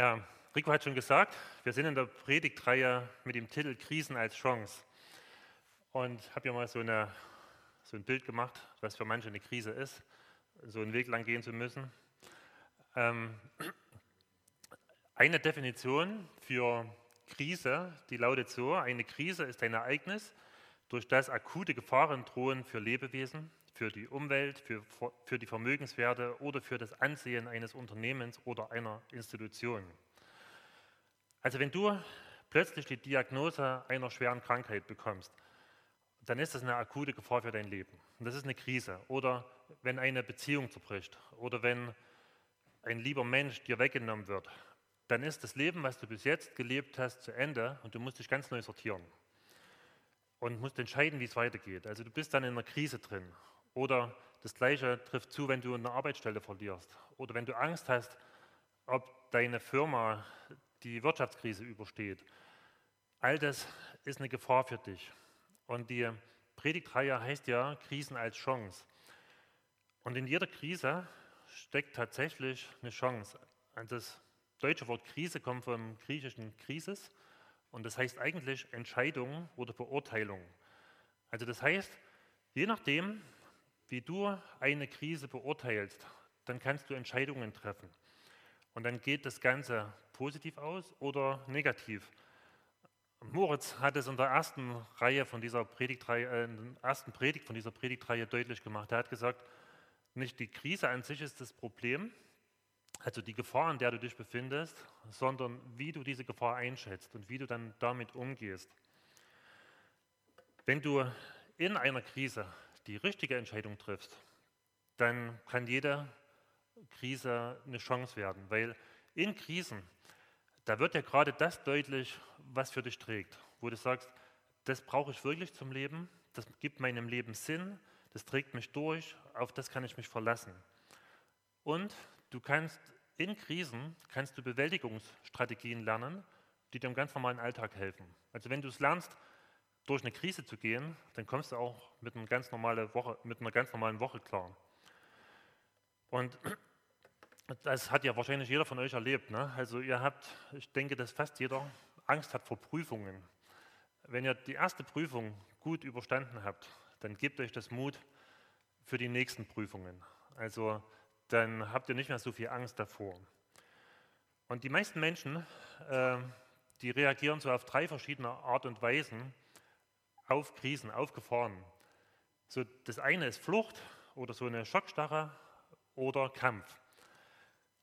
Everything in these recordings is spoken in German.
Ja, Rico hat schon gesagt, wir sind in der Predigtreihe mit dem Titel Krisen als Chance. Und habe ja mal so, eine, so ein Bild gemacht, was für manche eine Krise ist, so einen Weg lang gehen zu müssen. Ähm, eine Definition für Krise, die lautet so, eine Krise ist ein Ereignis, durch das akute Gefahren drohen für Lebewesen, für die Umwelt, für, für die Vermögenswerte oder für das Ansehen eines Unternehmens oder einer Institution. Also wenn du plötzlich die Diagnose einer schweren Krankheit bekommst, dann ist das eine akute Gefahr für dein Leben. Und das ist eine Krise. Oder wenn eine Beziehung zerbricht oder wenn ein lieber Mensch dir weggenommen wird, dann ist das Leben, was du bis jetzt gelebt hast, zu Ende und du musst dich ganz neu sortieren und musst entscheiden, wie es weitergeht. Also du bist dann in einer Krise drin oder das Gleiche trifft zu, wenn du eine Arbeitsstelle verlierst. Oder wenn du Angst hast, ob deine Firma die Wirtschaftskrise übersteht. All das ist eine Gefahr für dich. Und die Predigtreihe heißt ja Krisen als Chance. Und in jeder Krise steckt tatsächlich eine Chance. Das deutsche Wort Krise kommt vom griechischen Krisis und das heißt eigentlich Entscheidung oder Beurteilung. Also das heißt, je nachdem, wie du eine Krise beurteilst, dann kannst du Entscheidungen treffen. Und dann geht das Ganze positiv aus oder negativ. Moritz hat es in der ersten Reihe von dieser Predigtreihe, äh, in der ersten Predigt von dieser Predigtreihe deutlich gemacht. Er hat gesagt, nicht die Krise an sich ist das Problem, also die Gefahr, in der du dich befindest, sondern wie du diese Gefahr einschätzt und wie du dann damit umgehst. Wenn du in einer Krise die richtige Entscheidung triffst, dann kann jede Krise eine Chance werden, weil in Krisen, da wird ja gerade das deutlich, was für dich trägt, wo du sagst, das brauche ich wirklich zum Leben, das gibt meinem Leben Sinn, das trägt mich durch, auf das kann ich mich verlassen. Und du kannst in Krisen kannst du Bewältigungsstrategien lernen, die dir im ganz normalen Alltag helfen. Also wenn du es lernst, durch eine Krise zu gehen, dann kommst du auch mit, einer ganz Woche, mit einer ganz normalen Woche klar. Und das hat ja wahrscheinlich jeder von euch erlebt. Ne? Also ihr habt, ich denke, dass fast jeder Angst hat vor Prüfungen. Wenn ihr die erste Prüfung gut überstanden habt, dann gebt euch das Mut für die nächsten Prüfungen. Also dann habt ihr nicht mehr so viel Angst davor. Und die meisten Menschen, äh, die reagieren so auf drei verschiedene Art und Weisen auf Krisen, auf Gefahren. So, das eine ist Flucht oder so eine Schockstarre oder Kampf.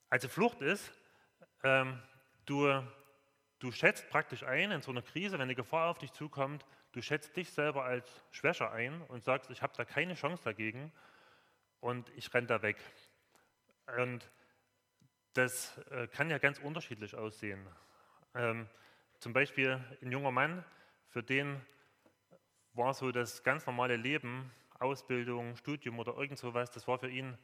Also Flucht ist, ähm, du, du schätzt praktisch ein in so einer Krise, wenn eine Gefahr auf dich zukommt, du schätzt dich selber als schwächer ein und sagst, ich habe da keine Chance dagegen und ich renne da weg. Und das äh, kann ja ganz unterschiedlich aussehen. Ähm, zum Beispiel ein junger Mann, für den war so das ganz normale Leben, Ausbildung, Studium oder irgend sowas, das war für ihn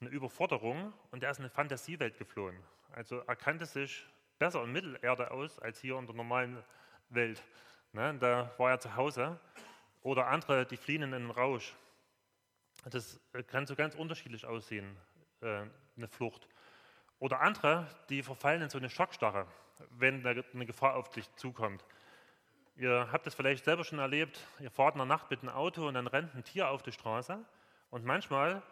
eine Überforderung und er ist in eine Fantasiewelt geflohen. Also er kannte sich besser in Mittelerde aus als hier in der normalen Welt. Ne, da war er zu Hause. Oder andere, die fliehen in einen Rausch. Das kann so ganz unterschiedlich aussehen, äh, eine Flucht. Oder andere, die verfallen in so eine Schockstarre, wenn eine Gefahr auf dich zukommt. Ihr habt es vielleicht selber schon erlebt, ihr fahrt in der Nacht mit dem Auto und dann rennt ein Tier auf die Straße und manchmal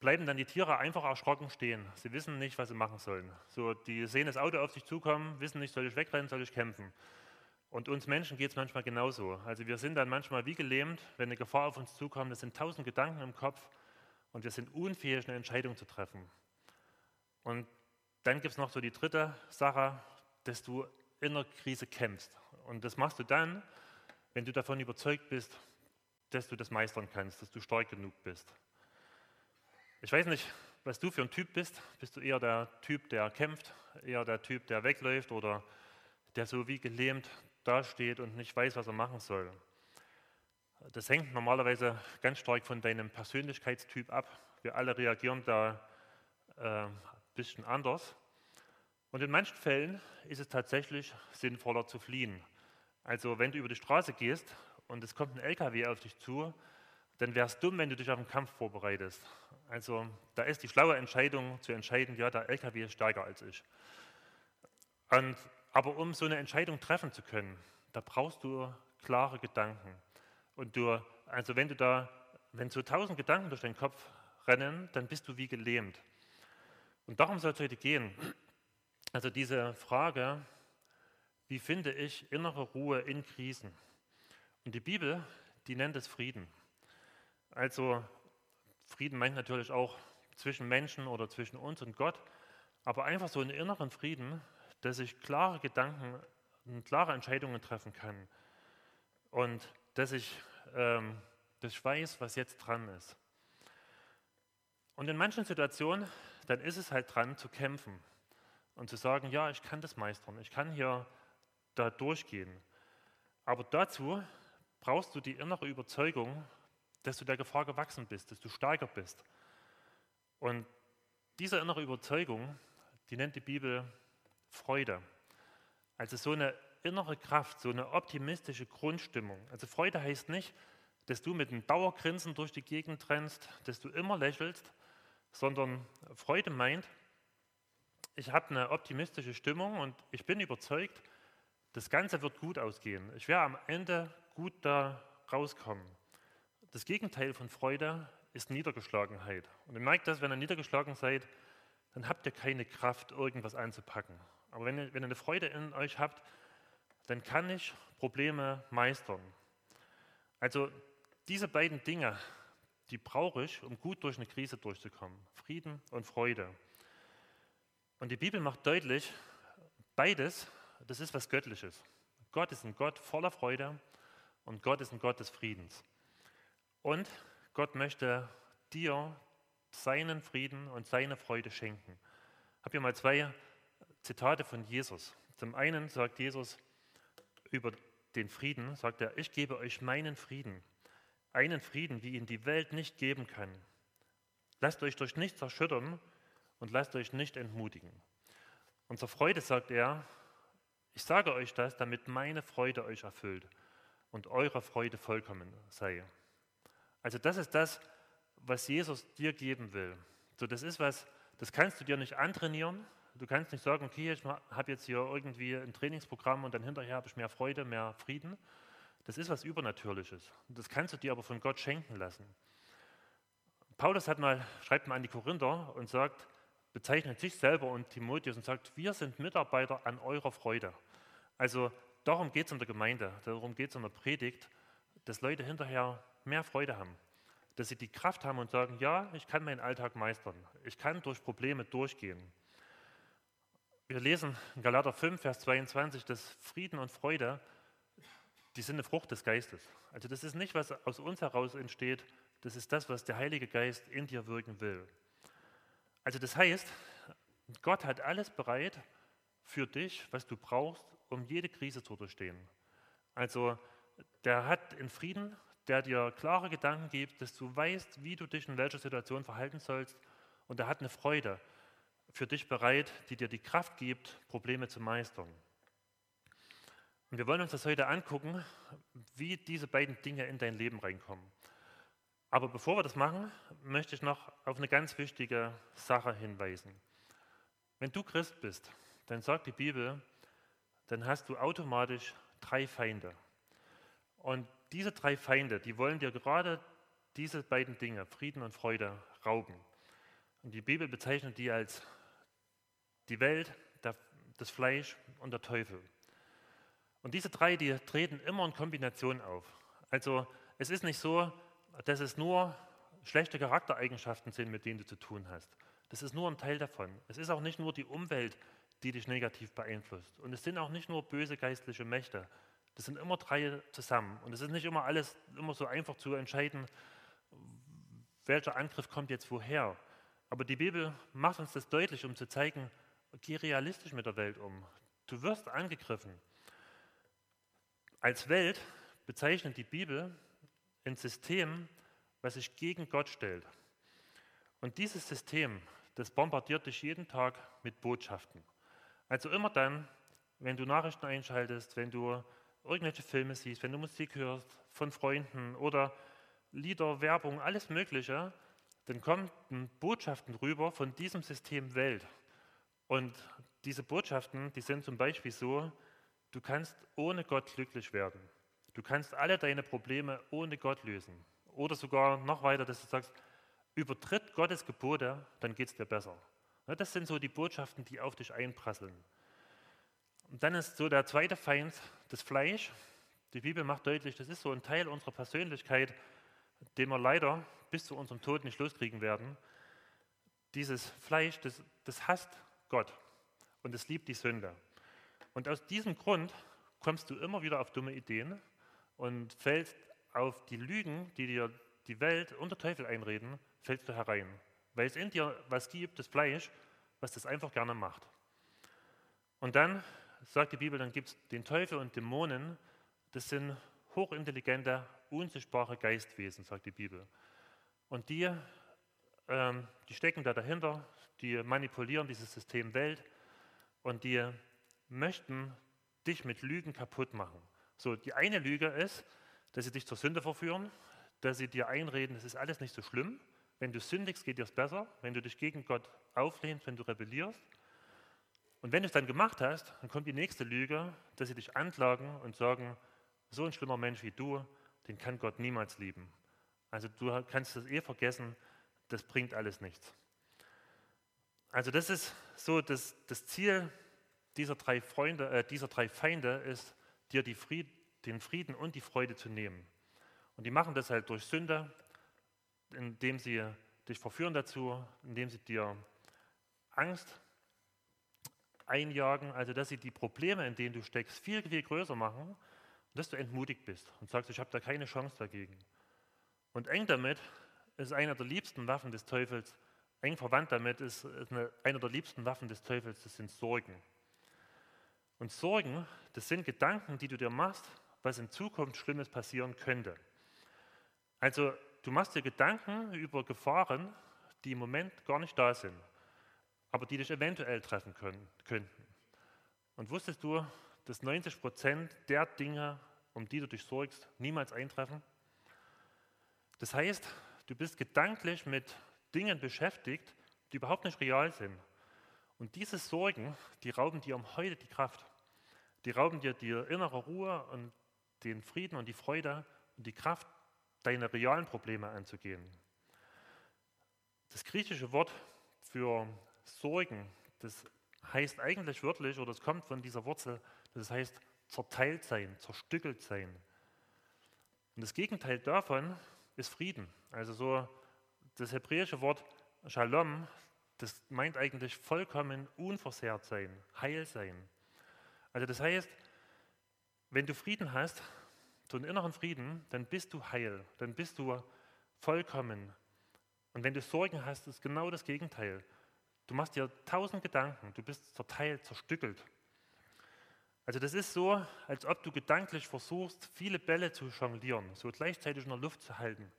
bleiben dann die Tiere einfach erschrocken stehen. Sie wissen nicht, was sie machen sollen. So, die sehen das Auto auf sich zukommen, wissen nicht, soll ich wegrennen, soll ich kämpfen. Und uns Menschen geht es manchmal genauso. Also wir sind dann manchmal wie gelähmt, wenn eine Gefahr auf uns zukommt, es sind tausend Gedanken im Kopf und wir sind unfähig, eine Entscheidung zu treffen. Und dann gibt es noch so die dritte Sache, dass du in der Krise kämpfst. Und das machst du dann, wenn du davon überzeugt bist, dass du das meistern kannst, dass du stark genug bist. Ich weiß nicht, was du für ein Typ bist. Bist du eher der Typ, der kämpft, eher der Typ, der wegläuft oder der so wie gelähmt dasteht und nicht weiß, was er machen soll? Das hängt normalerweise ganz stark von deinem Persönlichkeitstyp ab. Wir alle reagieren da äh, ein bisschen anders. Und in manchen Fällen ist es tatsächlich sinnvoller zu fliehen. Also wenn du über die Straße gehst und es kommt ein LKW auf dich zu, dann wäre es dumm, wenn du dich auf einen Kampf vorbereitest. Also da ist die schlaue Entscheidung zu entscheiden, ja, der LKW ist stärker als ich. Und, aber um so eine Entscheidung treffen zu können, da brauchst du klare Gedanken. Und du, also wenn du da, wenn so tausend Gedanken durch deinen Kopf rennen, dann bist du wie gelähmt. Und darum soll es heute gehen. Also diese Frage, wie finde ich innere Ruhe in Krisen? Und die Bibel, die nennt es Frieden. Also Frieden meint natürlich auch zwischen Menschen oder zwischen uns und Gott, aber einfach so einen inneren Frieden, dass ich klare Gedanken klare Entscheidungen treffen kann und dass ich, ähm, dass ich weiß, was jetzt dran ist. Und in manchen Situationen, dann ist es halt dran zu kämpfen und zu sagen, ja, ich kann das meistern, ich kann hier da durchgehen. Aber dazu brauchst du die innere Überzeugung, dass du der Gefahr gewachsen bist, dass du stärker bist. Und diese innere Überzeugung, die nennt die Bibel Freude. Also so eine innere Kraft, so eine optimistische Grundstimmung. Also Freude heißt nicht, dass du mit einem Dauergrinsen durch die Gegend rennst, dass du immer lächelst, sondern Freude meint, ich habe eine optimistische Stimmung und ich bin überzeugt, das Ganze wird gut ausgehen. Ich werde am Ende gut da rauskommen. Das Gegenteil von Freude ist Niedergeschlagenheit. Und ihr merkt das, wenn ihr niedergeschlagen seid, dann habt ihr keine Kraft, irgendwas anzupacken. Aber wenn ihr, wenn ihr eine Freude in euch habt, dann kann ich Probleme meistern. Also diese beiden Dinge, die brauche ich, um gut durch eine Krise durchzukommen. Frieden und Freude. Und die Bibel macht deutlich, beides das ist was Göttliches. Gott ist ein Gott voller Freude und Gott ist ein Gott des Friedens. Und Gott möchte dir seinen Frieden und seine Freude schenken. Ich habe hier mal zwei Zitate von Jesus. Zum einen sagt Jesus über den Frieden, sagt er, ich gebe euch meinen Frieden, einen Frieden, wie ihn die Welt nicht geben kann. Lasst euch durch nichts erschüttern und lasst euch nicht entmutigen. Und zur Freude sagt er, ich sage euch das, damit meine Freude euch erfüllt und eure Freude vollkommen sei. Also das ist das, was Jesus dir geben will. So, das ist was, das kannst du dir nicht antrainieren. Du kannst nicht sagen, okay, ich habe jetzt hier irgendwie ein Trainingsprogramm und dann hinterher habe ich mehr Freude, mehr Frieden. Das ist was Übernatürliches. Das kannst du dir aber von Gott schenken lassen. Paulus mal, schreibt mal an die Korinther und sagt, bezeichnet sich selber und Timotheus und sagt, wir sind Mitarbeiter an eurer Freude. Also darum geht es in der Gemeinde, darum geht es in der Predigt, dass Leute hinterher mehr Freude haben, dass sie die Kraft haben und sagen, ja, ich kann meinen Alltag meistern, ich kann durch Probleme durchgehen. Wir lesen in Galater 5, Vers 22, dass Frieden und Freude, die sind eine Frucht des Geistes. Also das ist nicht, was aus uns heraus entsteht, das ist das, was der Heilige Geist in dir wirken will. Also das heißt, Gott hat alles bereit für dich, was du brauchst, um jede Krise zu durchstehen. Also der hat einen Frieden, der dir klare Gedanken gibt, dass du weißt, wie du dich in welcher Situation verhalten sollst. Und er hat eine Freude für dich bereit, die dir die Kraft gibt, Probleme zu meistern. Und wir wollen uns das heute angucken, wie diese beiden Dinge in dein Leben reinkommen. Aber bevor wir das machen, möchte ich noch auf eine ganz wichtige Sache hinweisen. Wenn du Christ bist, dann sagt die Bibel, dann hast du automatisch drei Feinde. Und diese drei Feinde, die wollen dir gerade diese beiden Dinge, Frieden und Freude, rauben. Und die Bibel bezeichnet die als die Welt, das Fleisch und der Teufel. Und diese drei, die treten immer in Kombination auf. Also es ist nicht so, dass es nur schlechte Charaktereigenschaften sind, mit denen du zu tun hast. Das ist nur ein Teil davon. Es ist auch nicht nur die Umwelt, die dich negativ beeinflusst. Und es sind auch nicht nur böse geistliche Mächte. Das sind immer drei zusammen. Und es ist nicht immer alles immer so einfach zu entscheiden, welcher Angriff kommt jetzt woher. Aber die Bibel macht uns das deutlich, um zu zeigen, geh realistisch mit der Welt um. Du wirst angegriffen. Als Welt bezeichnet die Bibel ein System, was sich gegen Gott stellt. Und dieses System, das bombardiert dich jeden Tag mit Botschaften. Also immer dann, wenn du Nachrichten einschaltest, wenn du irgendwelche Filme siehst, wenn du Musik hörst von Freunden oder Lieder, Werbung, alles Mögliche, dann kommen Botschaften rüber von diesem System Welt. Und diese Botschaften, die sind zum Beispiel so, du kannst ohne Gott glücklich werden. Du kannst alle deine Probleme ohne Gott lösen. Oder sogar noch weiter, dass du sagst, übertritt Gottes Gebote, dann geht es dir besser. Das sind so die Botschaften, die auf dich einprasseln. Und dann ist so der zweite Feind das Fleisch. Die Bibel macht deutlich, das ist so ein Teil unserer Persönlichkeit, den wir leider bis zu unserem Tod nicht loskriegen werden. Dieses Fleisch, das, das hasst Gott und es liebt die Sünde. Und aus diesem Grund kommst du immer wieder auf dumme Ideen und fällst auf die Lügen, die dir die Welt und der Teufel einreden, fällst du herein. Weil es in dir was gibt, das Fleisch, was das einfach gerne macht. Und dann sagt die Bibel, dann gibt es den Teufel und Dämonen, das sind hochintelligente, unsichtbare Geistwesen, sagt die Bibel. Und die, ähm, die stecken da dahinter, die manipulieren dieses System Welt und die möchten dich mit Lügen kaputt machen. So, die eine Lüge ist, dass sie dich zur Sünde verführen, dass sie dir einreden, es ist alles nicht so schlimm. Wenn du sündigst, geht dir es besser. Wenn du dich gegen Gott auflehnst, wenn du rebellierst. Und wenn du es dann gemacht hast, dann kommt die nächste Lüge, dass sie dich anklagen und sagen, so ein schlimmer Mensch wie du, den kann Gott niemals lieben. Also du kannst das eh vergessen, das bringt alles nichts. Also das ist so das, das Ziel dieser drei, Freunde, äh, dieser drei Feinde ist, dir Fried, den Frieden und die Freude zu nehmen. Und die machen das halt durch Sünde, indem sie dich verführen dazu, indem sie dir Angst einjagen, also dass sie die Probleme, in denen du steckst, viel, viel größer machen dass du entmutigt bist und sagst, ich habe da keine Chance dagegen. Und eng damit ist einer der liebsten Waffen des Teufels, eng verwandt damit ist, ist eine, einer der liebsten Waffen des Teufels, das sind Sorgen. Und Sorgen, das sind Gedanken, die du dir machst, was in Zukunft Schlimmes passieren könnte. Also du machst dir Gedanken über Gefahren, die im Moment gar nicht da sind, aber die dich eventuell treffen können, könnten. Und wusstest du, dass 90 Prozent der Dinge, um die du dich sorgst, niemals eintreffen? Das heißt, du bist gedanklich mit Dingen beschäftigt, die überhaupt nicht real sind. Und diese Sorgen, die rauben dir um heute die Kraft. Die rauben dir die innere Ruhe und den Frieden und die Freude und die Kraft, deine realen Probleme anzugehen. Das griechische Wort für Sorgen, das heißt eigentlich wörtlich, oder es kommt von dieser Wurzel, das heißt zerteilt sein, zerstückelt sein. Und das Gegenteil davon ist Frieden. Also so das hebräische Wort Shalom, das meint eigentlich vollkommen unversehrt sein, heil sein. Also das heißt, wenn du Frieden hast, so einen inneren Frieden, dann bist du heil, dann bist du vollkommen. Und wenn du Sorgen hast, ist genau das Gegenteil. Du machst dir tausend Gedanken, du bist zerteilt, zerstückelt. Also das ist so, als ob du gedanklich versuchst, viele Bälle zu jonglieren, so gleichzeitig in der Luft zu halten.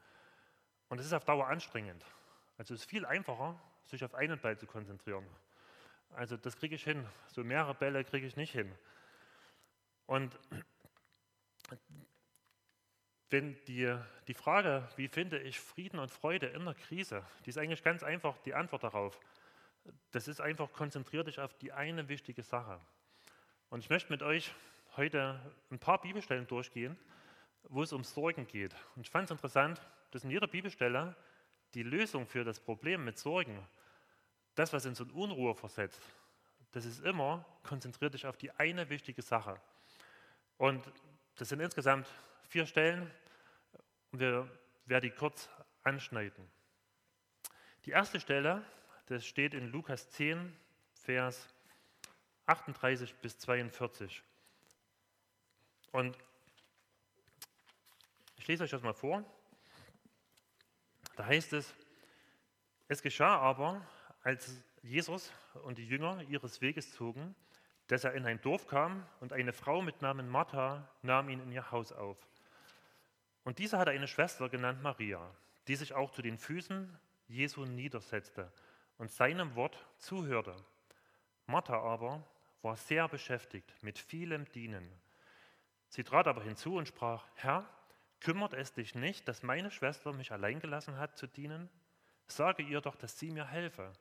Und das ist auf Dauer anstrengend. Also es ist viel einfacher, sich auf einen Ball zu konzentrieren. Also das kriege ich hin. So mehrere Bälle kriege ich nicht hin. Und wenn die, die Frage, wie finde ich Frieden und Freude in der Krise, die ist eigentlich ganz einfach die Antwort darauf. Das ist einfach, konzentrier dich auf die eine wichtige Sache. Und ich möchte mit euch heute ein paar Bibelstellen durchgehen, wo es um Sorgen geht. Und ich fand es interessant, dass in jeder Bibelstelle die Lösung für das Problem mit Sorgen, das, was in so eine Unruhe versetzt, das ist immer, konzentrier dich auf die eine wichtige Sache. Und das sind insgesamt vier Stellen und wir werden die kurz anschneiden. Die erste Stelle, das steht in Lukas 10, Vers 38 bis 42. Und ich lese euch das mal vor. Da heißt es, es geschah aber, als Jesus und die Jünger ihres Weges zogen, dass er in ein Dorf kam und eine Frau mit Namen Martha nahm ihn in ihr Haus auf. Und diese hatte eine Schwester genannt Maria, die sich auch zu den Füßen Jesu niedersetzte und seinem Wort zuhörte. Martha aber war sehr beschäftigt mit vielem Dienen. Sie trat aber hinzu und sprach, Herr, kümmert es dich nicht, dass meine Schwester mich allein gelassen hat zu dienen? Sage ihr doch, dass sie mir helfe.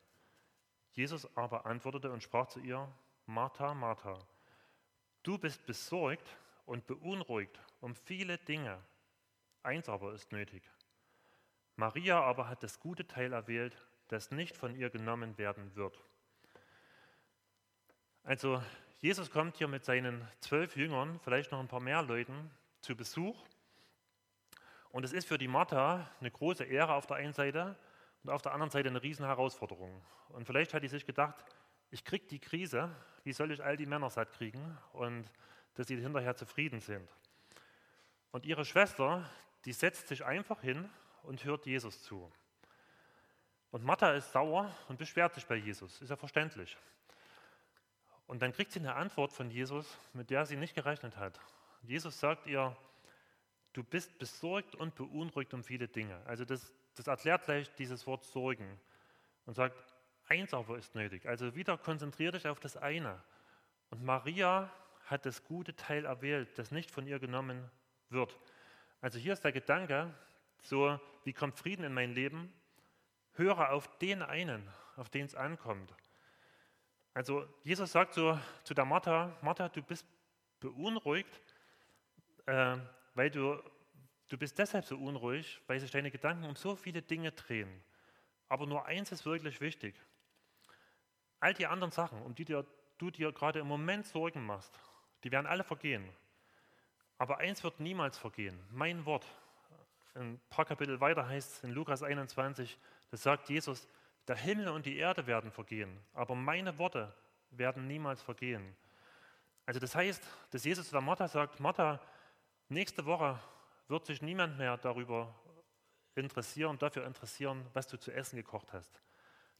Jesus aber antwortete und sprach zu ihr, Martha, Martha, du bist besorgt und beunruhigt um viele Dinge. Eins aber ist nötig. Maria aber hat das gute Teil erwählt, das nicht von ihr genommen werden wird. Also Jesus kommt hier mit seinen zwölf Jüngern, vielleicht noch ein paar mehr Leuten, zu Besuch. Und es ist für die Martha eine große Ehre auf der einen Seite und auf der anderen Seite eine riesen Herausforderung. Und vielleicht hat sie sich gedacht, ich kriege die Krise, wie soll ich all die Männer satt kriegen und dass sie hinterher zufrieden sind. Und ihre Schwester, die setzt sich einfach hin und hört Jesus zu. Und Martha ist sauer und beschwert sich bei Jesus, ist ja verständlich. Und dann kriegt sie eine Antwort von Jesus, mit der sie nicht gerechnet hat. Jesus sagt ihr, du bist besorgt und beunruhigt um viele Dinge. Also das, das erklärt gleich dieses Wort Sorgen und sagt, eins aber ist nötig. Also wieder konzentrier dich auf das eine. Und Maria hat das gute Teil erwählt, das nicht von ihr genommen wird. Also hier ist der Gedanke, so wie kommt Frieden in mein Leben? Höre auf den einen, auf den es ankommt. Also Jesus sagt so zu der Martha, Martha, du bist beunruhigt, äh, weil du, du bist deshalb so unruhig, weil sich deine Gedanken um so viele Dinge drehen. Aber nur eins ist wirklich wichtig. All die anderen Sachen, um die dir, du dir gerade im Moment Sorgen machst, die werden alle vergehen. Aber eins wird niemals vergehen, mein Wort. Ein paar Kapitel weiter heißt es in Lukas 21, das sagt Jesus, der Himmel und die Erde werden vergehen, aber meine Worte werden niemals vergehen. Also das heißt, dass Jesus zu der Martha sagt, Martha, nächste Woche wird sich niemand mehr darüber interessieren, dafür interessieren, was du zu essen gekocht hast.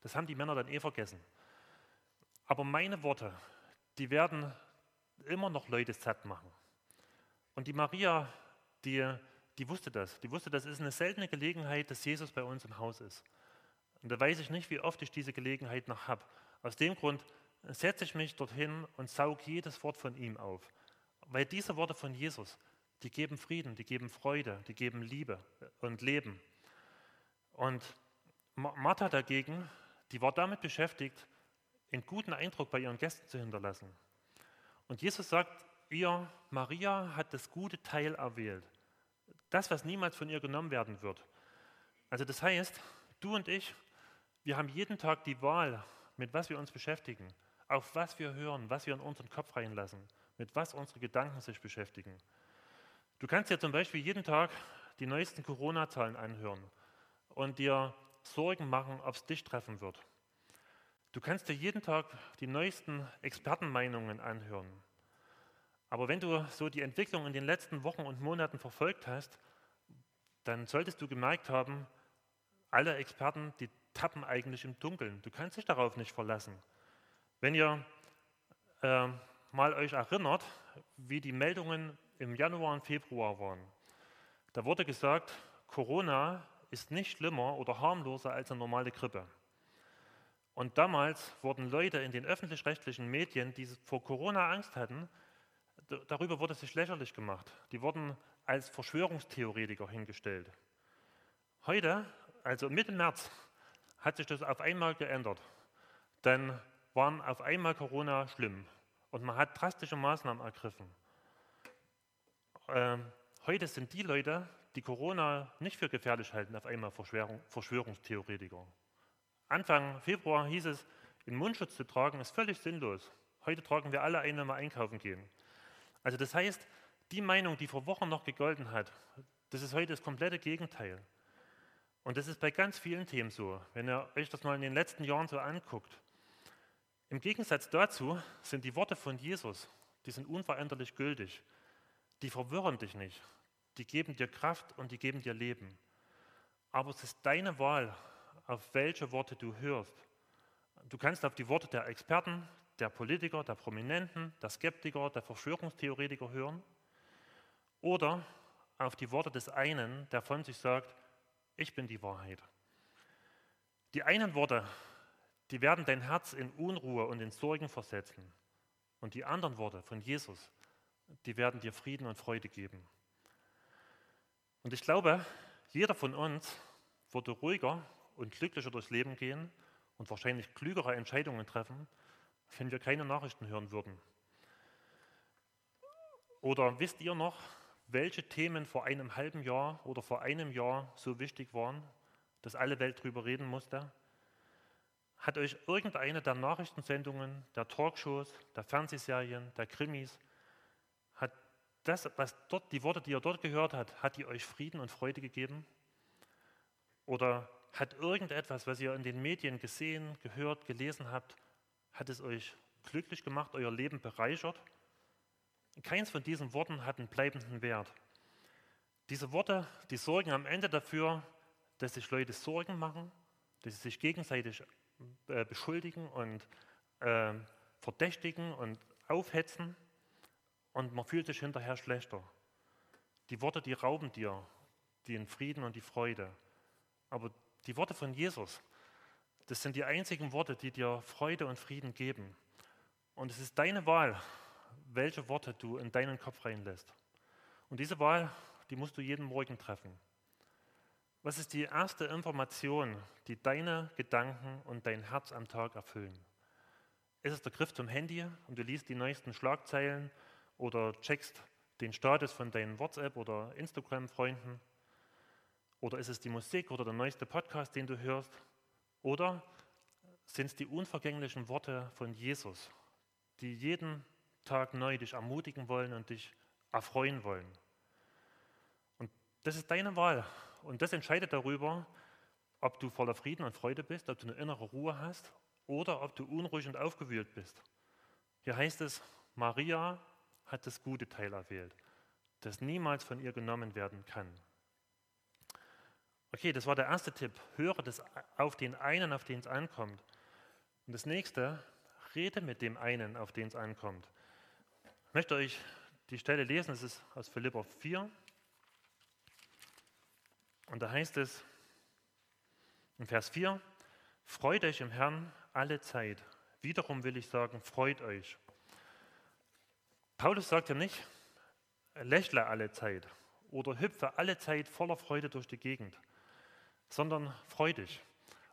Das haben die Männer dann eh vergessen. Aber meine Worte, die werden immer noch Leute satt machen. Und die Maria, die, die wusste das. Die wusste, das ist eine seltene Gelegenheit, dass Jesus bei uns im Haus ist. Und da weiß ich nicht, wie oft ich diese Gelegenheit noch habe. Aus dem Grund setze ich mich dorthin und saug jedes Wort von ihm auf. Weil diese Worte von Jesus, die geben Frieden, die geben Freude, die geben Liebe und Leben. Und Martha dagegen, die war damit beschäftigt, einen guten Eindruck bei ihren Gästen zu hinterlassen. Und Jesus sagt ihr, Maria hat das gute Teil erwählt. Das, was niemals von ihr genommen werden wird. Also das heißt, du und ich, wir haben jeden Tag die Wahl, mit was wir uns beschäftigen, auf was wir hören, was wir in unseren Kopf reinlassen, mit was unsere Gedanken sich beschäftigen. Du kannst dir zum Beispiel jeden Tag die neuesten Corona-Zahlen anhören und dir Sorgen machen, ob es dich treffen wird. Du kannst dir jeden Tag die neuesten Expertenmeinungen anhören. Aber wenn du so die Entwicklung in den letzten Wochen und Monaten verfolgt hast, dann solltest du gemerkt haben, alle Experten, die tappen eigentlich im Dunkeln. Du kannst dich darauf nicht verlassen. Wenn ihr äh, mal euch erinnert, wie die Meldungen im Januar und Februar waren, da wurde gesagt, Corona ist nicht schlimmer oder harmloser als eine normale Grippe. Und damals wurden Leute in den öffentlich-rechtlichen Medien, die vor Corona Angst hatten, darüber wurde sich lächerlich gemacht. Die wurden als Verschwörungstheoretiker hingestellt. Heute, also Mitte März, hat sich das auf einmal geändert. Dann waren auf einmal Corona schlimm und man hat drastische Maßnahmen ergriffen. Ähm, heute sind die Leute, die Corona nicht für gefährlich halten, auf einmal Verschwörung, Verschwörungstheoretiker. Anfang Februar hieß es, den Mundschutz zu tragen ist völlig sinnlos. Heute tragen wir alle ein, wenn wir einkaufen gehen. Also das heißt, die Meinung, die vor Wochen noch gegolten hat, das ist heute das komplette Gegenteil. Und das ist bei ganz vielen Themen so, wenn ihr euch das mal in den letzten Jahren so anguckt. Im Gegensatz dazu sind die Worte von Jesus, die sind unveränderlich gültig. Die verwirren dich nicht. Die geben dir Kraft und die geben dir Leben. Aber es ist deine Wahl, auf welche Worte du hörst. Du kannst auf die Worte der Experten, der Politiker, der Prominenten, der Skeptiker, der Verschwörungstheoretiker hören oder auf die Worte des einen, der von sich sagt, ich bin die Wahrheit. Die einen Worte, die werden dein Herz in Unruhe und in Sorgen versetzen. Und die anderen Worte von Jesus, die werden dir Frieden und Freude geben. Und ich glaube, jeder von uns würde ruhiger und glücklicher durchs Leben gehen und wahrscheinlich klügere Entscheidungen treffen, wenn wir keine Nachrichten hören würden? Oder wisst ihr noch, welche Themen vor einem halben Jahr oder vor einem Jahr so wichtig waren, dass alle Welt drüber reden musste? Hat euch irgendeine der Nachrichtensendungen, der Talkshows, der Fernsehserien, der Krimis, das, was dort, die Worte, die ihr dort gehört habt, hat die euch Frieden und Freude gegeben? Oder hat irgendetwas, was ihr in den Medien gesehen, gehört, gelesen habt, hat es euch glücklich gemacht, euer Leben bereichert? Keins von diesen Worten hat einen bleibenden Wert. Diese Worte, die sorgen am Ende dafür, dass sich Leute Sorgen machen, dass sie sich gegenseitig äh, beschuldigen und äh, verdächtigen und aufhetzen und man fühlt sich hinterher schlechter. Die Worte, die rauben dir den Frieden und die Freude. Aber die Worte von Jesus, das sind die einzigen Worte, die dir Freude und Frieden geben. Und es ist deine Wahl, welche Worte du in deinen Kopf reinlässt. Und diese Wahl, die musst du jeden Morgen treffen. Was ist die erste Information, die deine Gedanken und dein Herz am Tag erfüllen? Ist es der Griff zum Handy und du liest die neuesten Schlagzeilen oder checkst den Status von deinen WhatsApp- oder Instagram-Freunden? Oder ist es die Musik oder der neueste Podcast, den du hörst? Oder sind es die unvergänglichen Worte von Jesus, die jeden Tag neu dich ermutigen wollen und dich erfreuen wollen? Und das ist deine Wahl. Und das entscheidet darüber, ob du voller Frieden und Freude bist, ob du eine innere Ruhe hast oder ob du unruhig und aufgewühlt bist. Hier heißt es, Maria hat das gute Teil erwählt, das niemals von ihr genommen werden kann. Okay, das war der erste Tipp. Höre das auf den einen, auf den es ankommt. Und das nächste, rede mit dem einen, auf den es ankommt. Ich möchte euch die Stelle lesen, das ist aus Philippa 4. Und da heißt es in Vers 4, freut euch im Herrn alle Zeit. Wiederum will ich sagen, freut euch. Paulus sagt ja nicht, lächle alle Zeit oder hüpfe alle Zeit voller Freude durch die Gegend sondern freu dich.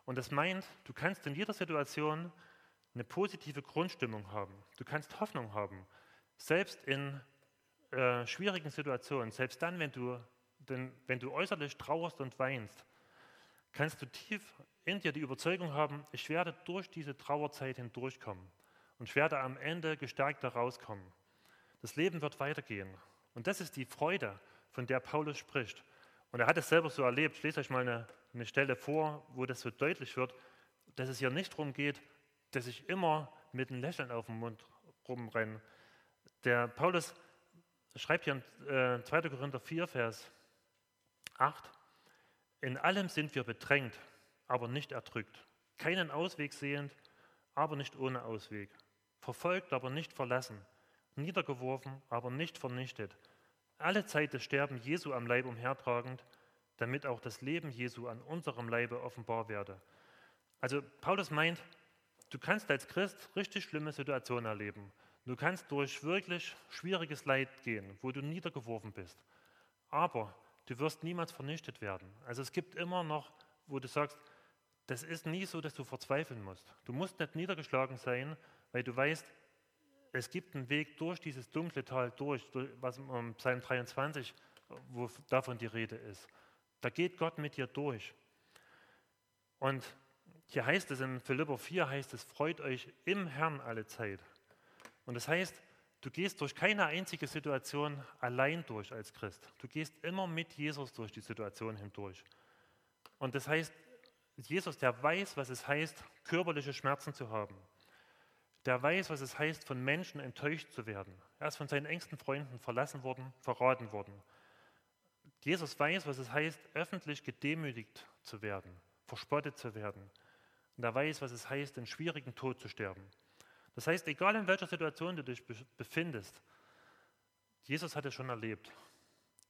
Und das meint, du kannst in jeder Situation eine positive Grundstimmung haben. Du kannst Hoffnung haben. Selbst in äh, schwierigen Situationen, selbst dann, wenn du, denn, wenn du äußerlich trauerst und weinst, kannst du tief in dir die Überzeugung haben, ich werde durch diese Trauerzeit hindurchkommen und ich werde am Ende gestärkt rauskommen. Das Leben wird weitergehen. Und das ist die Freude, von der Paulus spricht. Und er hat es selber so erlebt. Ich lese euch mal eine eine Stelle vor, wo das so deutlich wird, dass es hier nicht darum geht, dass ich immer mit einem Lächeln auf dem Mund rumrenne. Der Paulus schreibt hier in äh, 2. Korinther 4, Vers 8, in allem sind wir bedrängt, aber nicht erdrückt, keinen Ausweg sehend, aber nicht ohne Ausweg, verfolgt, aber nicht verlassen, niedergeworfen, aber nicht vernichtet, alle Zeit das Sterben Jesu am Leib umhertragend, damit auch das Leben Jesu an unserem Leibe offenbar werde. Also Paulus meint, du kannst als Christ richtig schlimme Situationen erleben. Du kannst durch wirklich schwieriges Leid gehen, wo du niedergeworfen bist. Aber du wirst niemals vernichtet werden. Also es gibt immer noch, wo du sagst, das ist nie so, dass du verzweifeln musst. Du musst nicht niedergeschlagen sein, weil du weißt, es gibt einen Weg durch dieses dunkle Tal durch, was im Psalm 23, wo davon die Rede ist. Da geht Gott mit dir durch. Und hier heißt es in Philipper 4, heißt es, freut euch im Herrn alle Zeit. Und das heißt, du gehst durch keine einzige Situation allein durch als Christ. Du gehst immer mit Jesus durch die Situation hindurch. Und das heißt, Jesus, der weiß, was es heißt, körperliche Schmerzen zu haben. Der weiß, was es heißt, von Menschen enttäuscht zu werden. Er ist von seinen engsten Freunden verlassen worden, verraten worden. Jesus weiß, was es heißt, öffentlich gedemütigt zu werden, verspottet zu werden. Und er weiß, was es heißt, einen schwierigen Tod zu sterben. Das heißt, egal in welcher Situation du dich befindest, Jesus hat es schon erlebt.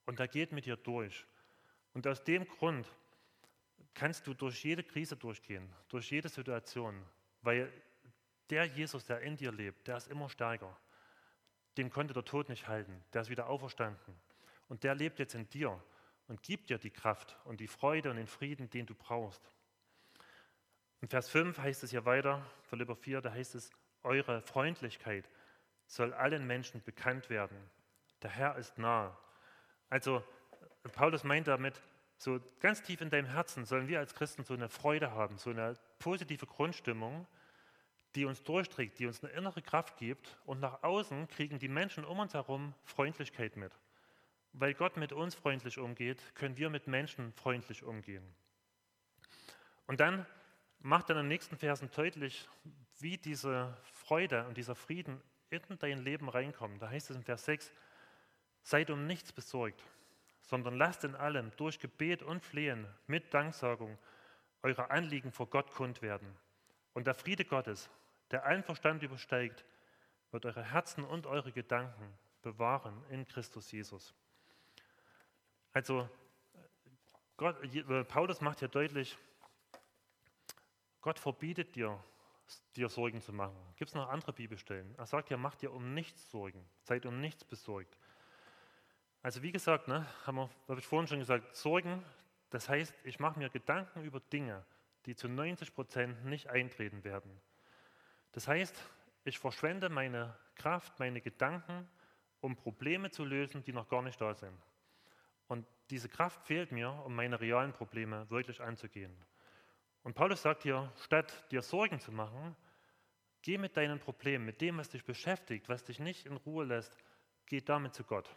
Und er geht mit dir durch. Und aus dem Grund kannst du durch jede Krise durchgehen, durch jede Situation, weil der Jesus, der in dir lebt, der ist immer stärker. Dem konnte der Tod nicht halten. Der ist wieder auferstanden. Und der lebt jetzt in dir und gibt dir die Kraft und die Freude und den Frieden, den du brauchst. In Vers 5 heißt es hier weiter, Philipper 4, da heißt es, eure Freundlichkeit soll allen Menschen bekannt werden. Der Herr ist nah. Also Paulus meint damit, so ganz tief in deinem Herzen sollen wir als Christen so eine Freude haben, so eine positive Grundstimmung, die uns durchträgt, die uns eine innere Kraft gibt und nach außen kriegen die Menschen um uns herum Freundlichkeit mit. Weil Gott mit uns freundlich umgeht, können wir mit Menschen freundlich umgehen. Und dann macht er in den nächsten Versen deutlich, wie diese Freude und dieser Frieden in dein Leben reinkommen. Da heißt es in Vers 6, seid um nichts besorgt, sondern lasst in allem durch Gebet und Flehen mit Danksagung eure Anliegen vor Gott kund werden. Und der Friede Gottes, der allen Verstand übersteigt, wird eure Herzen und eure Gedanken bewahren in Christus Jesus. Also Gott, Paulus macht hier deutlich, Gott verbietet dir, dir Sorgen zu machen. Gibt es noch andere Bibelstellen? Er sagt ja, macht dir um nichts Sorgen, seid um nichts besorgt. Also wie gesagt, ne, habe ich vorhin schon gesagt, Sorgen, das heißt, ich mache mir Gedanken über Dinge, die zu 90 Prozent nicht eintreten werden. Das heißt, ich verschwende meine Kraft, meine Gedanken, um Probleme zu lösen, die noch gar nicht da sind. Und diese Kraft fehlt mir, um meine realen Probleme wirklich anzugehen. Und Paulus sagt hier, statt dir Sorgen zu machen, geh mit deinen Problemen, mit dem, was dich beschäftigt, was dich nicht in Ruhe lässt, geh damit zu Gott.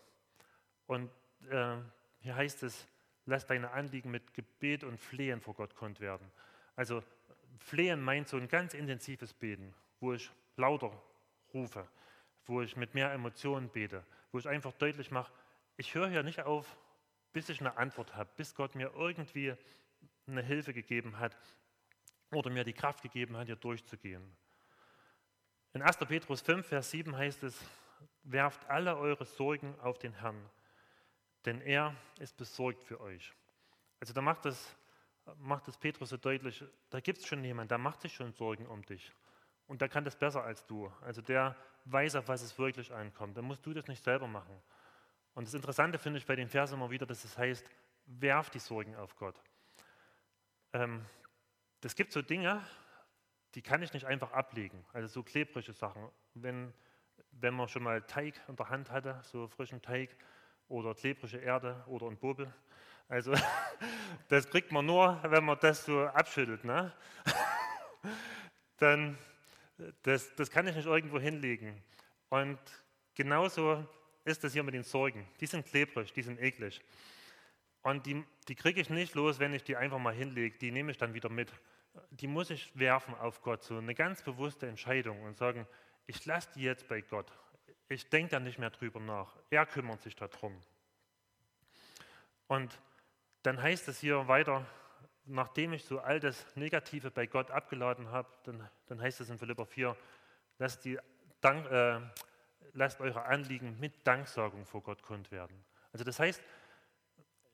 Und äh, hier heißt es, lass deine Anliegen mit Gebet und Flehen vor Gott kund werden. Also Flehen meint so ein ganz intensives Beten, wo ich lauter rufe, wo ich mit mehr Emotionen bete, wo ich einfach deutlich mache, ich höre hier nicht auf, bis ich eine Antwort habe, bis Gott mir irgendwie eine Hilfe gegeben hat oder mir die Kraft gegeben hat, hier durchzugehen. In 1. Petrus 5, Vers 7 heißt es, werft alle eure Sorgen auf den Herrn, denn er ist besorgt für euch. Also da macht es, macht Petrus so deutlich, da gibt es schon jemanden, der macht sich schon Sorgen um dich. Und der kann das besser als du. Also der weiß, auf was es wirklich ankommt. Dann musst du das nicht selber machen. Und das Interessante finde ich bei den Versen immer wieder, dass es heißt, werf die Sorgen auf Gott. Ähm, gibt so Dinge, die kann ich nicht einfach ablegen. Also so klebrige Sachen. Wenn, wenn man schon mal Teig in der Hand hatte, so frischen Teig oder klebrige Erde oder ein Bobel. Also das kriegt man nur, wenn man das so abschüttelt. Ne? Dann, das, das kann ich nicht irgendwo hinlegen. Und genauso ist das hier mit den Sorgen. Die sind klebrig, die sind eklig. Und die, die kriege ich nicht los, wenn ich die einfach mal hinlege. Die nehme ich dann wieder mit. Die muss ich werfen auf Gott. So eine ganz bewusste Entscheidung und sagen, ich lasse die jetzt bei Gott. Ich denke da nicht mehr drüber nach. Er kümmert sich darum. Und dann heißt es hier weiter, nachdem ich so all das Negative bei Gott abgeladen habe, dann, dann heißt es in Philippa 4, lasst, die Dank, äh, lasst eure Anliegen mit Danksagung vor Gott kund werden. Also das heißt,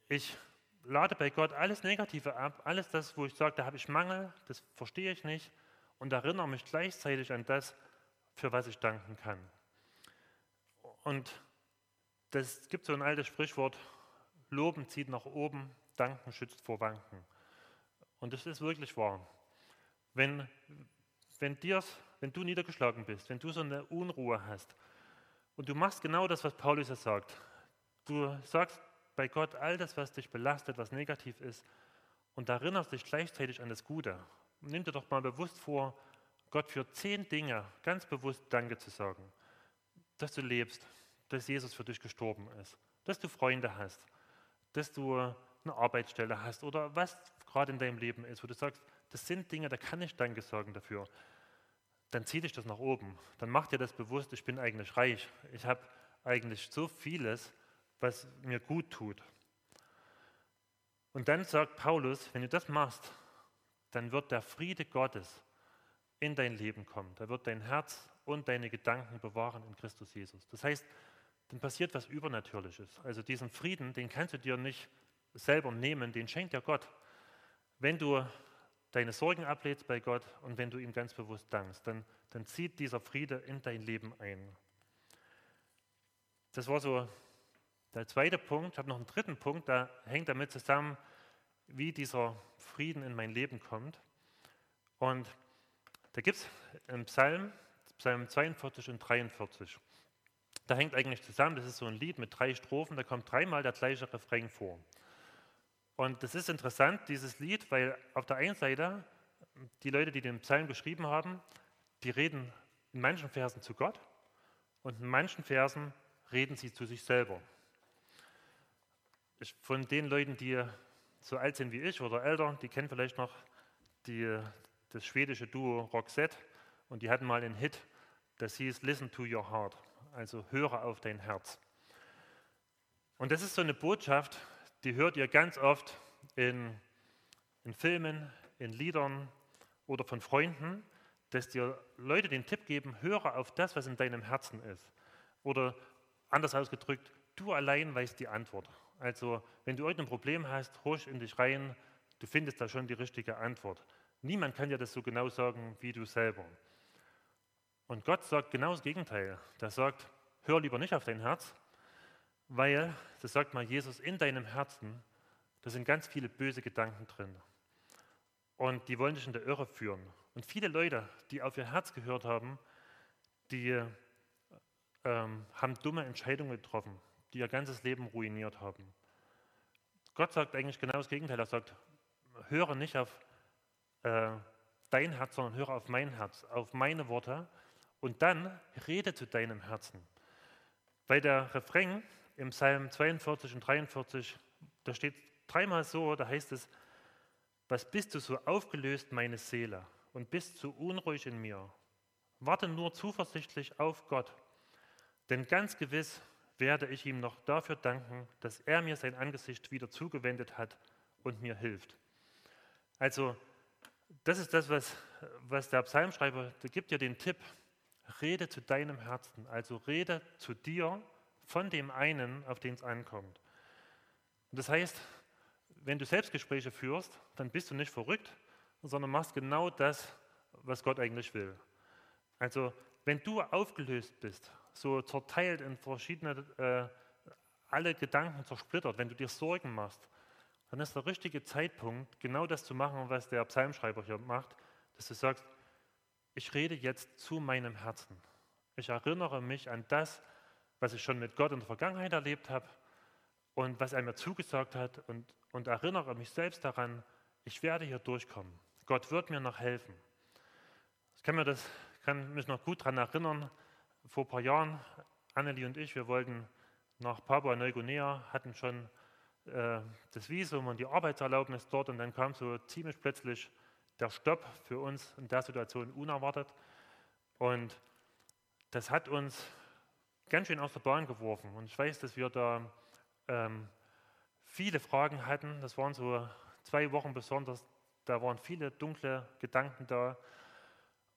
ich lade bei Gott alles Negative ab, alles das, wo ich sage, da habe ich Mangel, das verstehe ich nicht und erinnere mich gleichzeitig an das, für was ich danken kann. Und es gibt so ein altes Sprichwort, Loben zieht nach oben, Danken schützt vor Wanken. Und das ist wirklich wahr. Wenn, wenn, dir's, wenn du niedergeschlagen bist, wenn du so eine Unruhe hast und du machst genau das, was Paulus ja sagt, du sagst bei Gott all das, was dich belastet, was negativ ist, und erinnerst dich gleichzeitig an das Gute. Nimm dir doch mal bewusst vor, Gott für zehn Dinge ganz bewusst Danke zu sagen. Dass du lebst, dass Jesus für dich gestorben ist, dass du Freunde hast, dass du eine Arbeitsstelle hast oder was gerade in deinem Leben ist, wo du sagst, das sind Dinge, da kann ich Danke sagen dafür. Dann zieh dich das nach oben. Dann mach dir das bewusst, ich bin eigentlich reich. Ich habe eigentlich so vieles, was mir gut tut. Und dann sagt Paulus, wenn du das machst, dann wird der Friede Gottes in dein Leben kommen. Da wird dein Herz und deine Gedanken bewahren in Christus Jesus. Das heißt, dann passiert was Übernatürliches. Also diesen Frieden, den kannst du dir nicht selber nehmen, den schenkt dir Gott. Wenn du deine Sorgen ablädst bei Gott und wenn du ihm ganz bewusst dankst, dann, dann zieht dieser Friede in dein Leben ein. Das war so der zweite Punkt, ich habe noch einen dritten Punkt, der hängt damit zusammen, wie dieser Frieden in mein Leben kommt. Und da gibt es im Psalm, Psalm 42 und 43. Da hängt eigentlich zusammen, das ist so ein Lied mit drei Strophen, da kommt dreimal der gleiche Refrain vor. Und das ist interessant, dieses Lied, weil auf der einen Seite die Leute, die den Psalm geschrieben haben, die reden in manchen Versen zu Gott und in manchen Versen reden sie zu sich selber. Ich, von den Leuten, die so alt sind wie ich oder älter, die kennen vielleicht noch die, das schwedische Duo Roxette und die hatten mal einen Hit, das hieß Listen to Your Heart, also höre auf dein Herz. Und das ist so eine Botschaft, die hört ihr ganz oft in, in Filmen, in Liedern oder von Freunden, dass dir Leute den Tipp geben, höre auf das, was in deinem Herzen ist. Oder anders ausgedrückt, du allein weißt die Antwort. Also wenn du irgendein Problem hast, husch in dich rein, du findest da schon die richtige Antwort. Niemand kann dir das so genau sagen wie du selber. Und Gott sagt genau das Gegenteil. Der sagt, hör lieber nicht auf dein Herz, weil, das sagt mal Jesus, in deinem Herzen, da sind ganz viele böse Gedanken drin. Und die wollen dich in der Irre führen. Und viele Leute, die auf ihr Herz gehört haben, die ähm, haben dumme Entscheidungen getroffen, die ihr ganzes Leben ruiniert haben. Gott sagt eigentlich genau das Gegenteil. Er sagt, höre nicht auf äh, dein Herz, sondern höre auf mein Herz, auf meine Worte und dann rede zu deinem Herzen. Bei der Refrain im Psalm 42 und 43, da steht dreimal so, da heißt es, was bist du so aufgelöst, meine Seele, und bist so unruhig in mir? Warte nur zuversichtlich auf Gott, denn ganz gewiss werde ich ihm noch dafür danken, dass er mir sein Angesicht wieder zugewendet hat und mir hilft. Also, das ist das, was, was der Psalmschreiber, der gibt dir den Tipp, rede zu deinem Herzen, also rede zu dir von dem einen, auf den es ankommt. Und das heißt, wenn du Selbstgespräche führst, dann bist du nicht verrückt, sondern machst genau das, was Gott eigentlich will. Also wenn du aufgelöst bist, so zerteilt in verschiedene, äh, alle Gedanken zersplittert, wenn du dir Sorgen machst, dann ist der richtige Zeitpunkt, genau das zu machen, was der Psalmschreiber hier macht, dass du sagst, ich rede jetzt zu meinem Herzen. Ich erinnere mich an das, was ich schon mit Gott in der Vergangenheit erlebt habe und was er mir zugesagt hat und, und erinnere mich selbst daran, ich werde hier durchkommen. Gott wird mir noch helfen. Ich kann, mir das, kann mich noch gut daran erinnern, vor ein paar Jahren, Annelie und ich, wir wollten nach Papua-Neuguinea, hatten schon äh, das Visum und die Arbeitserlaubnis dort und dann kam so ziemlich plötzlich der Stopp für uns in der Situation unerwartet. Und das hat uns ganz schön aus der Bahn geworfen. Und ich weiß, dass wir da ähm, viele Fragen hatten. Das waren so zwei Wochen besonders. Da waren viele dunkle Gedanken da.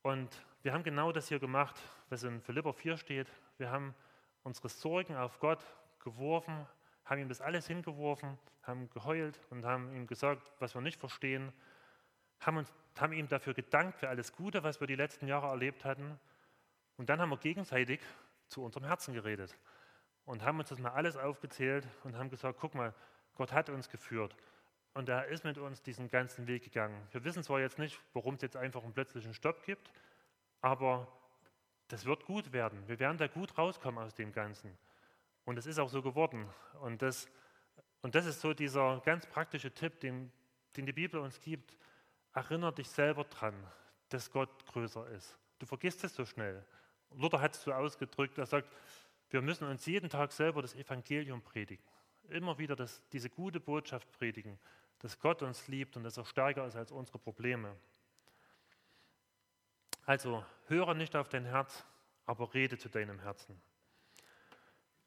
Und wir haben genau das hier gemacht, was in Philippa 4 steht. Wir haben unsere Sorgen auf Gott geworfen, haben ihm das alles hingeworfen, haben geheult und haben ihm gesagt, was wir nicht verstehen haben, uns, haben ihm dafür gedankt für alles Gute, was wir die letzten Jahre erlebt hatten. Und dann haben wir gegenseitig zu unserem Herzen geredet und haben uns das mal alles aufgezählt und haben gesagt, guck mal, Gott hat uns geführt und er ist mit uns diesen ganzen Weg gegangen. Wir wissen zwar jetzt nicht, warum es jetzt einfach einen plötzlichen Stopp gibt, aber das wird gut werden. Wir werden da gut rauskommen aus dem Ganzen. Und es ist auch so geworden. Und das, und das ist so dieser ganz praktische Tipp, den, den die Bibel uns gibt. Erinnere dich selber dran, dass Gott größer ist. Du vergisst es so schnell. Luther hat es so ausgedrückt, er sagt, wir müssen uns jeden Tag selber das Evangelium predigen. Immer wieder das, diese gute Botschaft predigen, dass Gott uns liebt und dass er stärker ist als unsere Probleme. Also höre nicht auf dein Herz, aber rede zu deinem Herzen.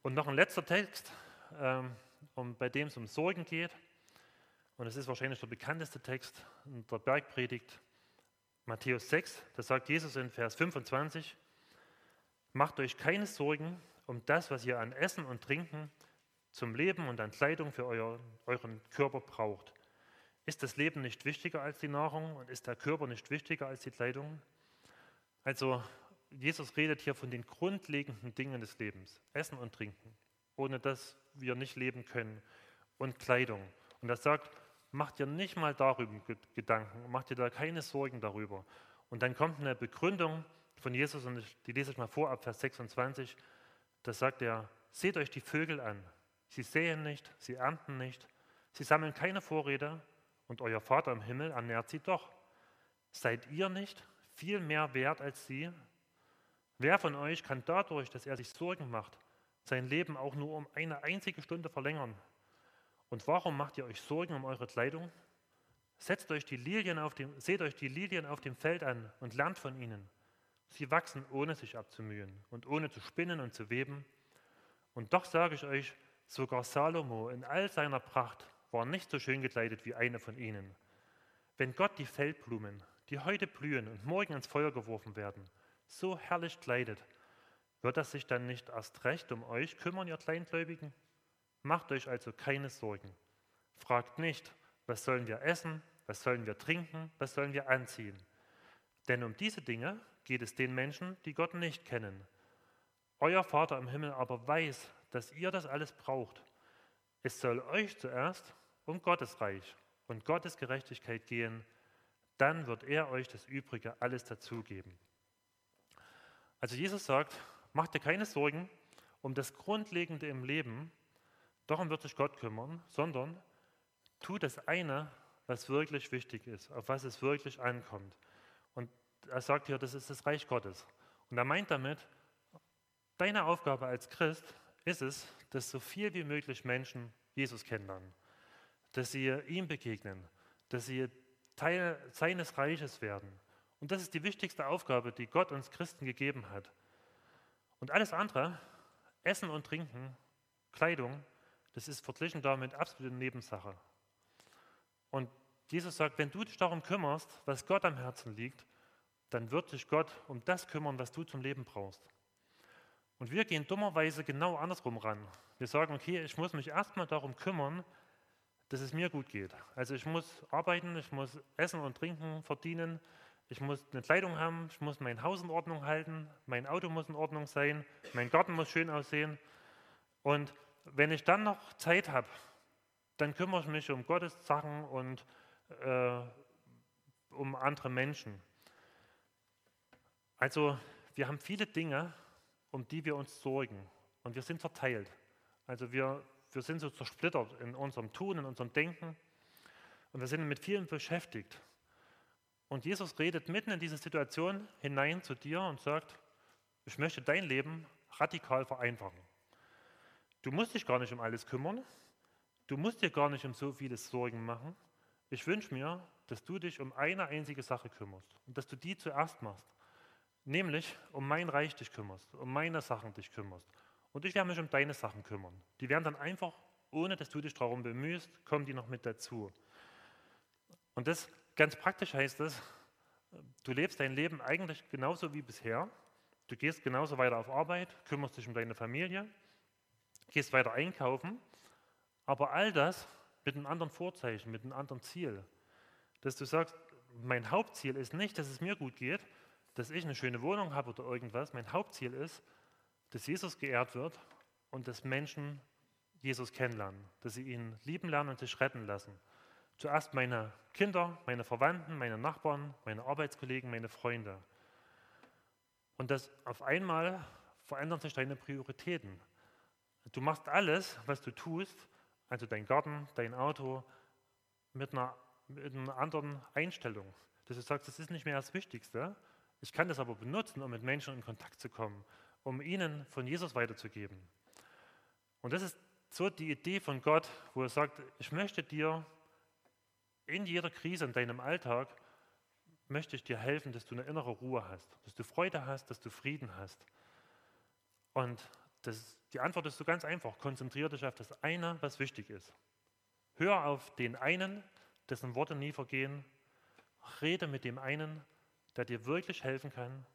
Und noch ein letzter Text, ähm, um, bei dem es um Sorgen geht. Und es ist wahrscheinlich der bekannteste Text in der Bergpredigt, Matthäus 6. Da sagt Jesus in Vers 25, Macht euch keine Sorgen um das, was ihr an Essen und Trinken zum Leben und an Kleidung für euer, euren Körper braucht. Ist das Leben nicht wichtiger als die Nahrung und ist der Körper nicht wichtiger als die Kleidung? Also Jesus redet hier von den grundlegenden Dingen des Lebens, Essen und Trinken, ohne dass wir nicht leben können, und Kleidung. Und er sagt, Mach dir nicht mal darüber Gedanken, mach dir da keine Sorgen darüber. Und dann kommt eine Begründung, von Jesus und die lese ich mal vor ab Vers 26. Da sagt er, seht euch die Vögel an. Sie säen nicht, sie ernten nicht, sie sammeln keine Vorräte und euer Vater im Himmel ernährt sie doch. Seid ihr nicht viel mehr wert als sie? Wer von euch kann dadurch, dass er sich Sorgen macht, sein Leben auch nur um eine einzige Stunde verlängern? Und warum macht ihr euch Sorgen um eure Kleidung? Setzt euch die Lilien auf dem, seht euch die Lilien auf dem Feld an und lernt von ihnen. Sie wachsen ohne sich abzumühen und ohne zu spinnen und zu weben. Und doch sage ich euch, sogar Salomo in all seiner Pracht war nicht so schön gekleidet wie eine von ihnen. Wenn Gott die Feldblumen, die heute blühen und morgen ins Feuer geworfen werden, so herrlich kleidet, wird er sich dann nicht erst recht um euch kümmern, ihr Kleingläubigen? Macht euch also keine Sorgen. Fragt nicht, was sollen wir essen, was sollen wir trinken, was sollen wir anziehen. Denn um diese Dinge geht es den Menschen, die Gott nicht kennen. Euer Vater im Himmel aber weiß, dass ihr das alles braucht. Es soll euch zuerst um Gottes Reich und Gottes Gerechtigkeit gehen, dann wird er euch das Übrige alles dazugeben. Also Jesus sagt, macht dir keine Sorgen um das Grundlegende im Leben, darum wird sich Gott kümmern, sondern tu das eine, was wirklich wichtig ist, auf was es wirklich ankommt. Und er sagt hier, das ist das Reich Gottes. Und er meint damit, deine Aufgabe als Christ ist es, dass so viel wie möglich Menschen Jesus kennenlernen, dass sie ihm begegnen, dass sie Teil seines Reiches werden. Und das ist die wichtigste Aufgabe, die Gott uns Christen gegeben hat. Und alles andere, Essen und Trinken, Kleidung, das ist verglichen damit absolute Nebensache. Und Jesus sagt, wenn du dich darum kümmerst, was Gott am Herzen liegt, dann wird sich Gott um das kümmern, was du zum Leben brauchst. Und wir gehen dummerweise genau andersrum ran. Wir sagen, okay, ich muss mich erstmal darum kümmern, dass es mir gut geht. Also ich muss arbeiten, ich muss Essen und Trinken verdienen, ich muss eine Kleidung haben, ich muss mein Haus in Ordnung halten, mein Auto muss in Ordnung sein, mein Garten muss schön aussehen. Und wenn ich dann noch Zeit habe, dann kümmere ich mich um Gottes Sachen und äh, um andere Menschen. Also wir haben viele Dinge, um die wir uns sorgen. Und wir sind verteilt. Also wir, wir sind so zersplittert in unserem Tun, in unserem Denken. Und wir sind mit vielen beschäftigt. Und Jesus redet mitten in diese Situation hinein zu dir und sagt, ich möchte dein Leben radikal vereinfachen. Du musst dich gar nicht um alles kümmern. Du musst dir gar nicht um so vieles Sorgen machen. Ich wünsche mir, dass du dich um eine einzige Sache kümmerst und dass du die zuerst machst. Nämlich um mein Reich dich kümmerst, um meine Sachen dich kümmerst. Und ich werde mich um deine Sachen kümmern. Die werden dann einfach, ohne dass du dich darum bemühst, kommen die noch mit dazu. Und das ganz praktisch heißt es, du lebst dein Leben eigentlich genauso wie bisher. Du gehst genauso weiter auf Arbeit, kümmerst dich um deine Familie, gehst weiter einkaufen, aber all das mit einem anderen Vorzeichen, mit einem anderen Ziel. Dass du sagst, mein Hauptziel ist nicht, dass es mir gut geht, dass ich eine schöne Wohnung habe oder irgendwas. Mein Hauptziel ist, dass Jesus geehrt wird und dass Menschen Jesus kennenlernen, dass sie ihn lieben lernen und sich retten lassen. Zuerst meine Kinder, meine Verwandten, meine Nachbarn, meine Arbeitskollegen, meine Freunde. Und das auf einmal verändern sich deine Prioritäten. Du machst alles, was du tust, also dein Garten, dein Auto, mit einer, mit einer anderen Einstellung. Dass du sagst, das ist nicht mehr das Wichtigste, ich kann das aber benutzen, um mit Menschen in Kontakt zu kommen, um ihnen von Jesus weiterzugeben. Und das ist so die Idee von Gott, wo er sagt, ich möchte dir in jeder Krise in deinem Alltag, möchte ich dir helfen, dass du eine innere Ruhe hast, dass du Freude hast, dass du Frieden hast. Und das, die Antwort ist so ganz einfach, konzentriere dich auf das eine, was wichtig ist. Hör auf den einen, dessen Worte nie vergehen, rede mit dem einen, der dir wirklich helfen kann.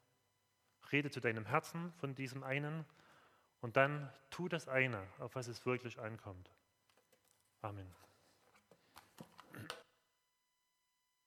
Rede zu deinem Herzen von diesem einen und dann tu das eine, auf was es wirklich ankommt. Amen.